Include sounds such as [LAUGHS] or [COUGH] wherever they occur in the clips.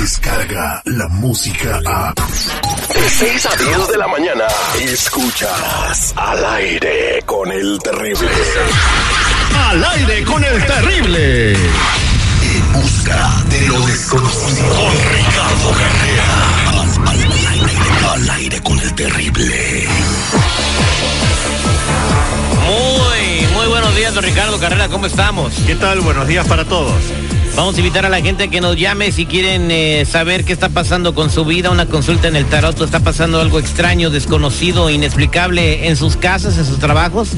llega la música a... De 6 a 10 de la mañana, escuchas al aire con el terrible. Al aire con el terrible. En busca de lo desconocido. Con Ricardo Carrera. Al, al aire, al aire con el terrible. Muy, muy buenos días, don Ricardo Carrera, ¿cómo estamos? ¿Qué tal? Buenos días para todos. Vamos a invitar a la gente que nos llame si quieren eh, saber qué está pasando con su vida, una consulta en el tarot, está pasando algo extraño, desconocido, inexplicable en sus casas, en sus trabajos.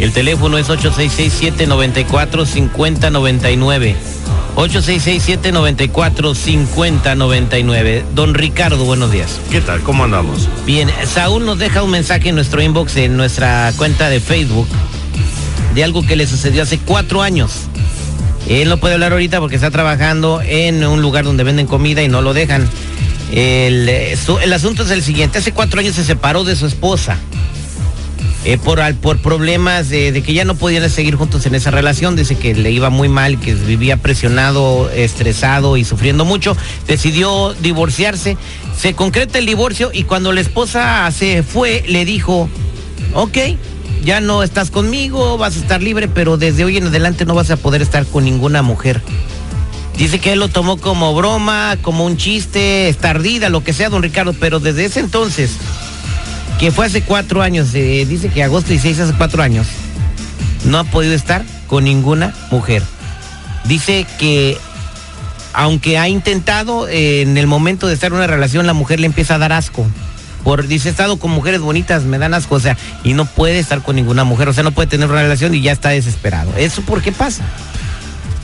El teléfono es 866-794-5099. 866-794-5099. Don Ricardo, buenos días. ¿Qué tal? ¿Cómo andamos? Bien, Saúl nos deja un mensaje en nuestro inbox, en nuestra cuenta de Facebook, de algo que le sucedió hace cuatro años. Él no puede hablar ahorita porque está trabajando en un lugar donde venden comida y no lo dejan. El, eh, asunto es el siguiente. Hace cuatro años se separó de su esposa. eh, por, por problemas de, de que ya no podían seguir juntos en esa relación. Dice que le iba muy mal, que vivía presionado, estresado y sufriendo mucho. Decidió divorciarse. Se concreta el divorcio y cuando la esposa se fue, le dijo, ok, ya no estás conmigo, vas a estar libre, pero desde hoy en adelante no vas a poder estar con ninguna mujer. Dice que él lo tomó como broma, como un chiste, estardida, lo que sea, don Ricardo, pero desde ese entonces, que fue hace cuatro años, eh, dice que agosto 16 hace cuatro años, no ha podido estar con ninguna mujer. Dice que aunque ha intentado, eh, en el momento de estar en una relación, la mujer le empieza a dar asco. Por, dice, he estado con mujeres bonitas, me dan asco, o sea, y no puede estar con ninguna mujer, o sea, no puede tener una relación y ya está desesperado. ¿Eso por qué pasa?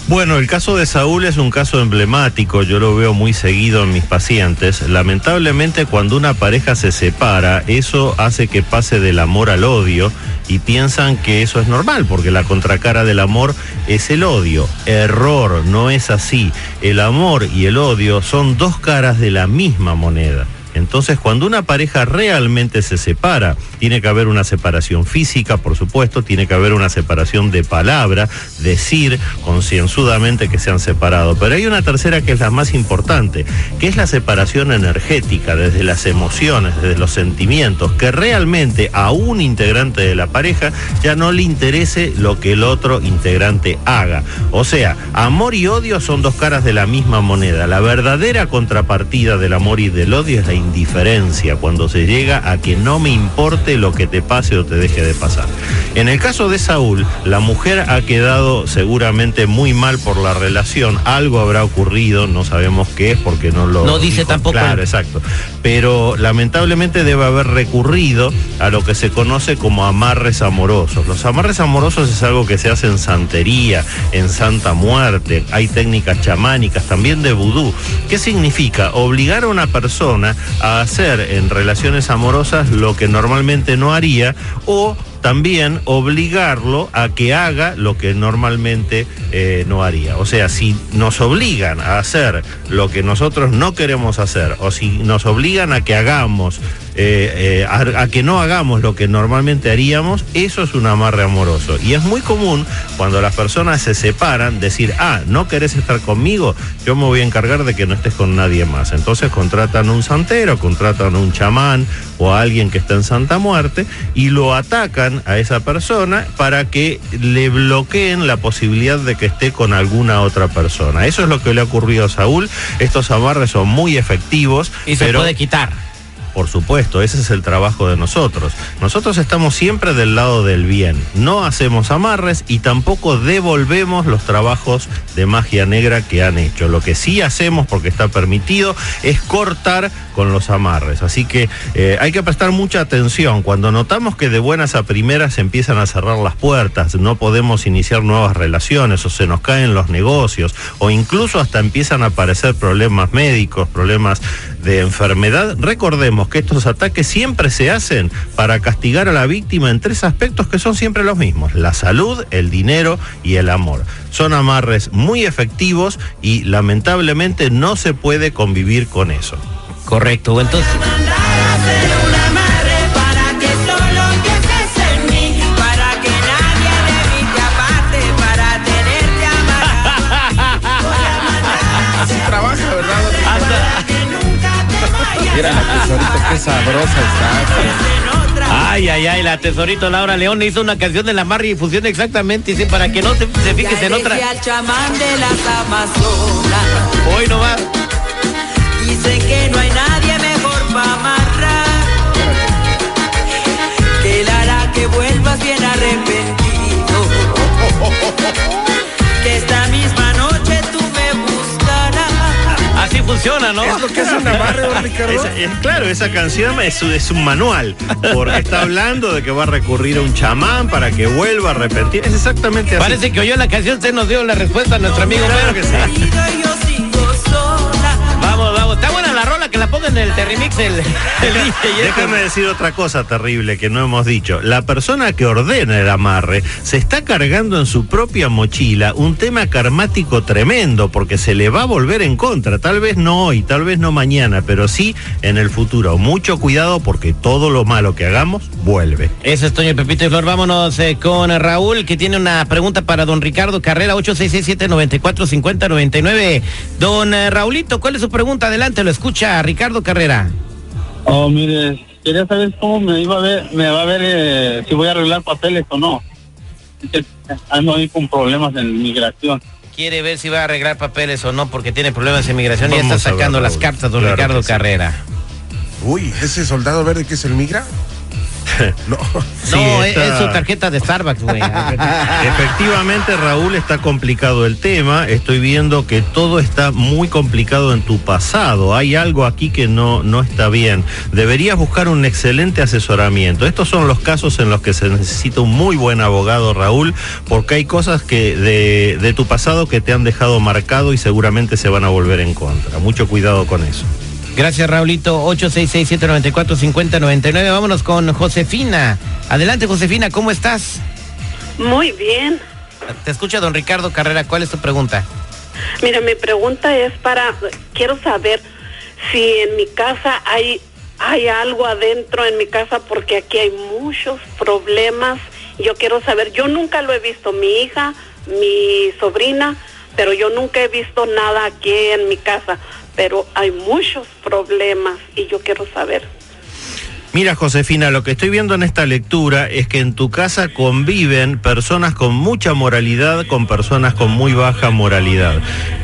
Bueno, el caso de Saúl es un caso emblemático, yo lo veo muy seguido en mis pacientes. Lamentablemente cuando una pareja se separa, eso hace que pase del amor al odio y piensan que eso es normal, porque la contracara del amor es el odio. Error, no es así. El amor y el odio son dos caras de la misma moneda. Entonces, cuando una pareja realmente se separa, tiene que haber una separación física, por supuesto, tiene que haber una separación de palabra, decir concienzudamente que se han separado. Pero hay una tercera que es la más importante, que es la separación energética, desde las emociones, desde los sentimientos, que realmente a un integrante de la pareja ya no le interese lo que el otro integrante haga. O sea, amor y odio son dos caras de la misma moneda. La verdadera contrapartida del amor y del odio es la indiferencia, cuando se llega a que no me importe lo que te pase o te deje de pasar. En el caso de Saúl, la mujer ha quedado seguramente muy mal por la relación, algo habrá ocurrido, no sabemos qué es porque no lo... No dice tampoco Claro, exacto. Pero lamentablemente debe haber recurrido a lo que se conoce como amarres amorosos. Los amarres amorosos es algo que se hace en santería, en santa muerte, hay técnicas chamánicas, también de vudú. ¿Qué significa? Obligar a una persona a hacer en relaciones amorosas lo que normalmente no haría o también obligarlo a que haga lo que normalmente eh, no haría. O sea, si nos obligan a hacer lo que nosotros no queremos hacer, o si nos obligan a que hagamos, eh, eh, a, a que no hagamos lo que normalmente haríamos, eso es un amarre amoroso. Y es muy común cuando las personas se separan decir, ah, no querés estar conmigo, yo me voy a encargar de que no estés con nadie más. Entonces contratan un santero, contratan un chamán o a alguien que está en Santa Muerte y lo atacan a esa persona para que le bloqueen la posibilidad de que esté con alguna otra persona. Eso es lo que le ha ocurrido a Saúl. Estos amarres son muy efectivos. Y se pero- puede quitar. Por supuesto, ese es el trabajo de nosotros. Nosotros estamos siempre del lado del bien. No hacemos amarres y tampoco devolvemos los trabajos de magia negra que han hecho. Lo que sí hacemos, porque está permitido, es cortar con los amarres. Así que eh, hay que prestar mucha atención. Cuando notamos que de buenas a primeras empiezan a cerrar las puertas, no podemos iniciar nuevas relaciones o se nos caen los negocios o incluso hasta empiezan a aparecer problemas médicos, problemas de enfermedad, recordemos que estos ataques siempre se hacen para castigar a la víctima en tres aspectos que son siempre los mismos, la salud, el dinero y el amor. Son amarres muy efectivos y lamentablemente no se puede convivir con eso. Correcto. Entonces, para que [LAUGHS] Mira la tesorito, qué sabrosa está. Ay, ay, ay, la tesorito Laura León hizo una canción de la marra y fusión exactamente, dice, para que no te, se fijes en otra. Al. Hoy no va. Dice que no hay nadie mejor para funciona, ¿no? Es lo que es un amarre, don Ricardo. Esa- es, claro, esa canción es, es un manual, porque está hablando de que va a recurrir a un chamán para que vuelva a arrepentir. Es exactamente así. Parece que oyó la canción, usted nos dio la respuesta a nuestro amigo Claro que sí. El Terrimix el, el DJ. Déjame decir otra cosa terrible que no hemos dicho. La persona que ordena el amarre se está cargando en su propia mochila un tema karmático tremendo porque se le va a volver en contra. Tal vez no hoy, tal vez no mañana, pero sí en el futuro. Mucho cuidado porque todo lo malo que hagamos vuelve. Eso es Toño Pepito y Flor. Vámonos eh, con Raúl, que tiene una pregunta para don Ricardo Carrera, 8667-945099. Don eh, Raulito, ¿cuál es su pregunta? Adelante, lo escucha Ricardo Carrera. Oh, mire, quería saber cómo me iba a ver, me va a ver eh, si voy a arreglar papeles o no. Ando ahí con problemas en migración. Quiere ver si va a arreglar papeles o no, porque tiene problemas de inmigración y Vamos está a ver, sacando las cartas, don Claro Ricardo sí. Carrera. Uy, ese soldado verde que es el migra. [LAUGHS] No. Sí, no, es su tarjeta de Starbucks, güey. [LAUGHS] Efectivamente, Raúl, está complicado el tema. Estoy viendo que todo está muy complicado en tu pasado. Hay algo aquí que no, no está bien. Deberías buscar un excelente asesoramiento. Estos son los casos en los que se necesita un muy buen abogado, Raúl, porque hay cosas que de, de tu pasado que te han dejado marcado y seguramente se van a volver en contra. Mucho cuidado con eso. Gracias, Raulito. 866-794-5099. Vámonos con Josefina. Adelante, Josefina, ¿cómo estás? Muy bien. Te escucha don Ricardo Carrera. ¿Cuál es tu pregunta? Mira, mi pregunta es para, quiero saber si en mi casa hay, hay algo adentro en mi casa porque aquí hay muchos problemas. Yo quiero saber, yo nunca lo he visto, mi hija, mi sobrina, pero yo nunca he visto nada aquí en mi casa, pero hay muchos problemas y yo quiero saber. Mira, Josefina, lo que estoy viendo en esta lectura es que en tu casa conviven personas con mucha moralidad con personas con muy baja moralidad.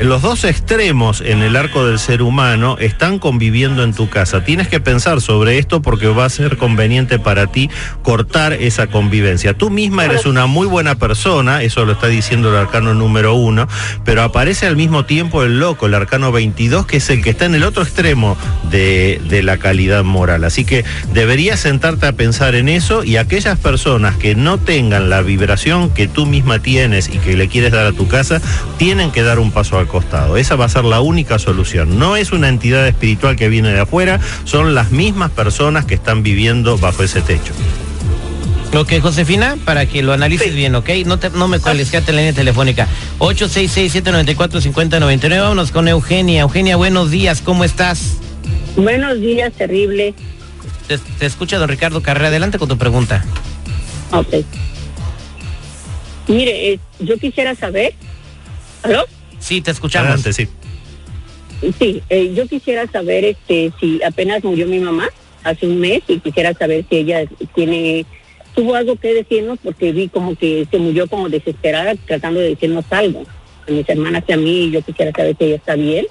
Los dos extremos en el arco del ser humano están conviviendo en tu casa. Tienes que pensar sobre esto porque va a ser conveniente para ti cortar esa convivencia. Tú misma eres una muy buena persona, eso lo está diciendo el arcano número uno, pero aparece al mismo tiempo el loco, el arcano 22, que es el que está en el otro extremo de, de la calidad moral. Así que deberías sentarte a pensar en eso y aquellas personas que no tengan la vibración que tú misma tienes y que le quieres dar a tu casa, tienen que dar un paso al costado. Esa va a ser la única solución. No es una entidad espiritual que viene de afuera, son las mismas personas que están viviendo bajo ese techo. Ok, Josefina, para que lo analices Sí. bien, ¿ok? No, te, no me quédate en la línea telefónica. 866-794-5099. Vámonos con Eugenia. Eugenia, buenos días, ¿cómo estás? Buenos días, terrible. Te, te escucha don Ricardo Carrera. Adelante con tu pregunta. Ok. Mire, eh, yo quisiera saber. ¿Aló? Sí, te escuchamos. Adelante, sí. Sí, eh, yo quisiera saber este si apenas murió mi mamá hace un mes y quisiera saber si ella tiene tuvo algo que decirnos porque vi como que se murió como desesperada tratando de decirnos algo a mis hermanas y a mí y yo quisiera saber si ella está bien.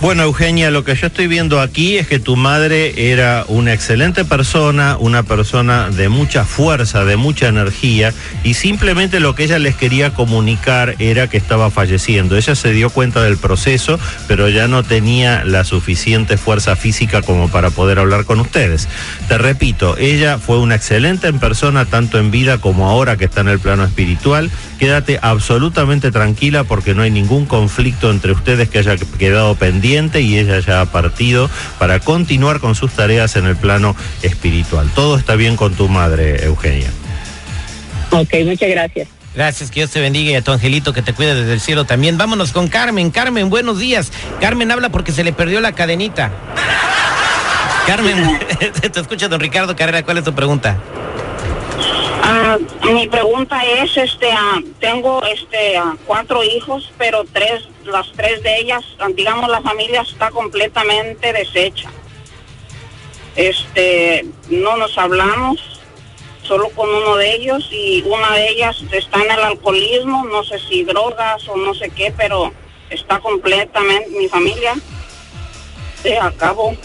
Bueno, Eugenia, lo que yo estoy viendo aquí es que tu madre era una excelente persona, una persona de mucha fuerza, de mucha energía, y simplemente lo que ella les quería comunicar era que estaba falleciendo. Ella se dio cuenta del proceso, pero ya no tenía la suficiente fuerza física como para poder hablar con ustedes. Te repito, ella fue una excelente persona, tanto en vida como ahora que está en el plano espiritual. Quédate absolutamente tranquila porque no hay ningún conflicto entre ustedes que haya quedado pendiente y ella ya ha partido para continuar con sus tareas en el plano espiritual. Todo está bien con tu madre, Eugenia. Ok, muchas gracias. Gracias, que Dios te bendiga y a tu angelito que te cuide desde el cielo también. Vámonos con Carmen. Carmen, buenos días. Carmen habla porque se le perdió la cadenita. Carmen, [LAUGHS] te escucha don Ricardo Carrera. ¿Cuál es tu pregunta? Ah, mi pregunta es, este, ah, tengo, este, ah, cuatro hijos, pero tres, las tres de ellas, digamos, la familia está completamente deshecha. este, no nos hablamos, solo con uno de ellos y una de ellas está en el alcoholismo, no sé si drogas o no sé qué, pero está completamente mi familia se acabó.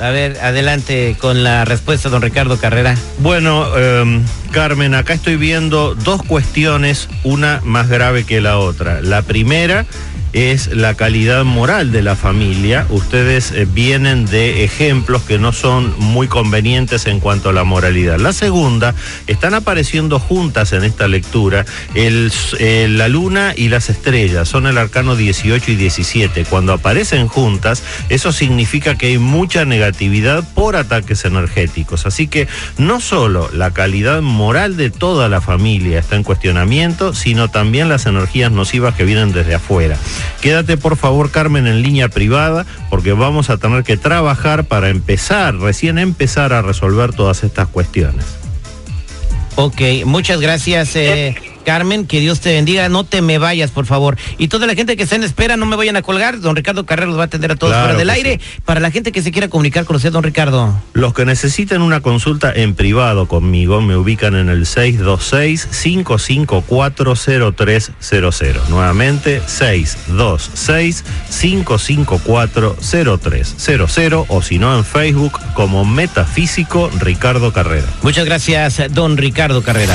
A ver, adelante con la respuesta, don Ricardo Carrera. Bueno, eh, Carmen, acá estoy viendo dos cuestiones, una más grave que la otra. La primera es la calidad moral de la familia. Ustedes eh, vienen de ejemplos que no son muy convenientes en cuanto a la moralidad. La segunda, están apareciendo juntas en esta lectura eh, la luna y las estrellas, son el arcano 18 y 17. Cuando aparecen juntas, eso significa que hay mucha negatividad por ataques energéticos. Así que no solo la calidad moral de toda la familia está en cuestionamiento, sino también las energías nocivas que vienen desde afuera. Quédate por favor Carmen en línea privada porque vamos a tener que trabajar para empezar, recién empezar a resolver todas estas cuestiones. Ok, muchas gracias. Eh, Carmen, que Dios te bendiga, no te me vayas, por favor. Y toda la gente que está en espera, no me vayan a colgar. Don Ricardo Carrera los va a atender a todos Claro fuera del aire. Para la gente que se quiera comunicar con usted, don Ricardo. Los que necesiten una consulta en privado conmigo me ubican en el 626-5540300. Nuevamente, 626-5540300 o si no en Facebook como Metafísico Ricardo Carrera. Muchas gracias, don Ricardo Carrera.